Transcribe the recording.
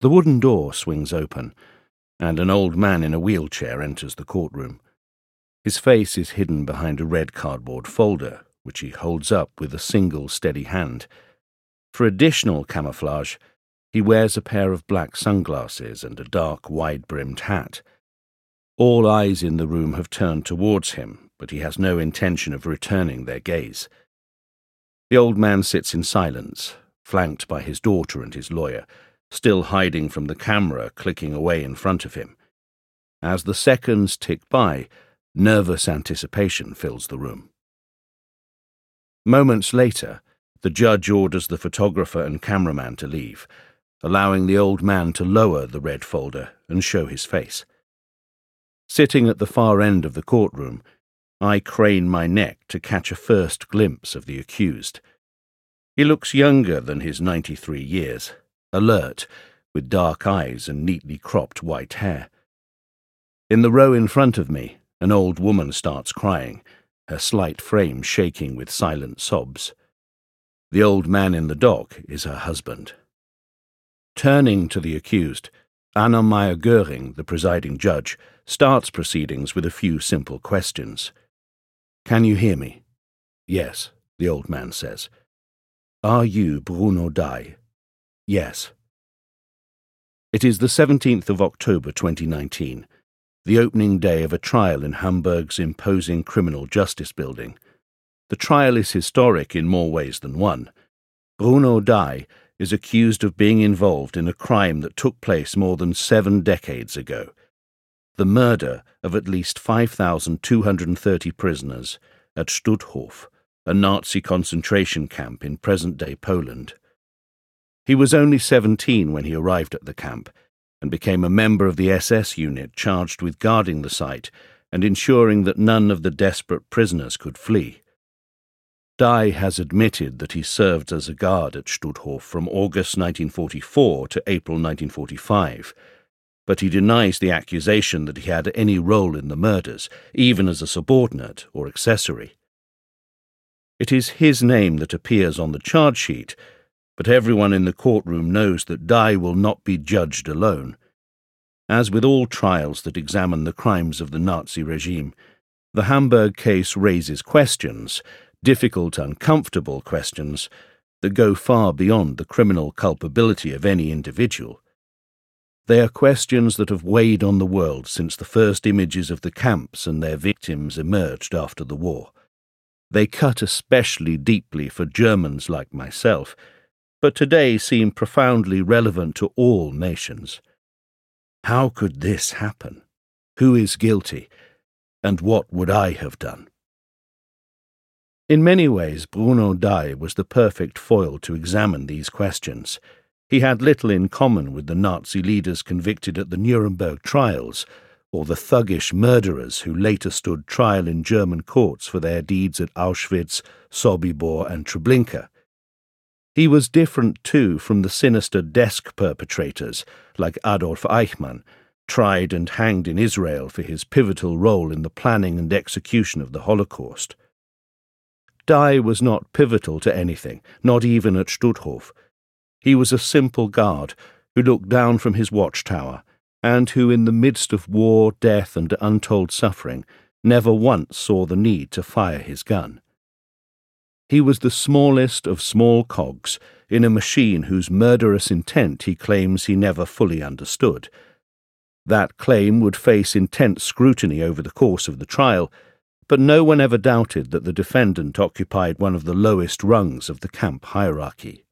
The wooden door swings open, and an old man in a wheelchair enters the courtroom. His face is hidden behind a red cardboard folder, which he holds up with a single steady hand. For additional camouflage, he wears a pair of black sunglasses and a dark, wide brimmed hat. All eyes in the room have turned towards him, but he has no intention of returning their gaze. The old man sits in silence, flanked by his daughter and his lawyer, still hiding from the camera clicking away in front of him. As the seconds tick by, nervous anticipation fills the room. Moments later, the judge orders the photographer and cameraman to leave, allowing the old man to lower the red folder and show his face. Sitting at the far end of the courtroom, I crane my neck to catch a first glimpse of the accused. He looks younger than his 93 years, alert, with dark eyes and neatly cropped white hair. In the row in front of me, an old woman starts crying, her slight frame shaking with silent sobs. The old man in the dock is her husband. Turning to the accused, Anna Meier-Göring, the presiding judge, starts proceedings with a few simple questions. Can you hear me? Yes, the old man says. Are you Bruno Dey? Yes. It is the 17th of October 2019, the opening day of a trial in Hamburg's imposing criminal justice building. The trial is historic in more ways than one. Bruno Dey is accused of being involved in a crime that took place more than seven decades ago the murder of at least 5,230 prisoners at Stutthof, a Nazi concentration camp in present day Poland. He was only 17 when he arrived at the camp and became a member of the SS unit charged with guarding the site and ensuring that none of the desperate prisoners could flee. Dey has admitted that he served as a guard at Stutthof from August 1944 to April 1945, but he denies the accusation that he had any role in the murders, even as a subordinate or accessory. It is his name that appears on the charge sheet but everyone in the courtroom knows that Dey will not be judged alone. As with all trials that examine the crimes of the Nazi regime, the Hamburg case raises questions, difficult, uncomfortable questions, that go far beyond the criminal culpability of any individual. They are questions that have weighed on the world since the first images of the camps and their victims emerged after the war. They cut especially deeply for Germans like myself but today seem profoundly relevant to all nations. How could this happen? Who is guilty? And what would I have done? In many ways, Bruno Dey was the perfect foil to examine these questions. He had little in common with the Nazi leaders convicted at the Nuremberg trials, or the thuggish murderers who later stood trial in German courts for their deeds at Auschwitz, Sobibor, and Treblinka. He was different, too, from the sinister desk perpetrators like Adolf Eichmann, tried and hanged in Israel for his pivotal role in the planning and execution of the Holocaust. Dey was not pivotal to anything, not even at Stutthof. He was a simple guard who looked down from his watchtower and who, in the midst of war, death, and untold suffering, never once saw the need to fire his gun. He was the smallest of small cogs in a machine whose murderous intent he claims he never fully understood. That claim would face intense scrutiny over the course of the trial, but no one ever doubted that the defendant occupied one of the lowest rungs of the camp hierarchy.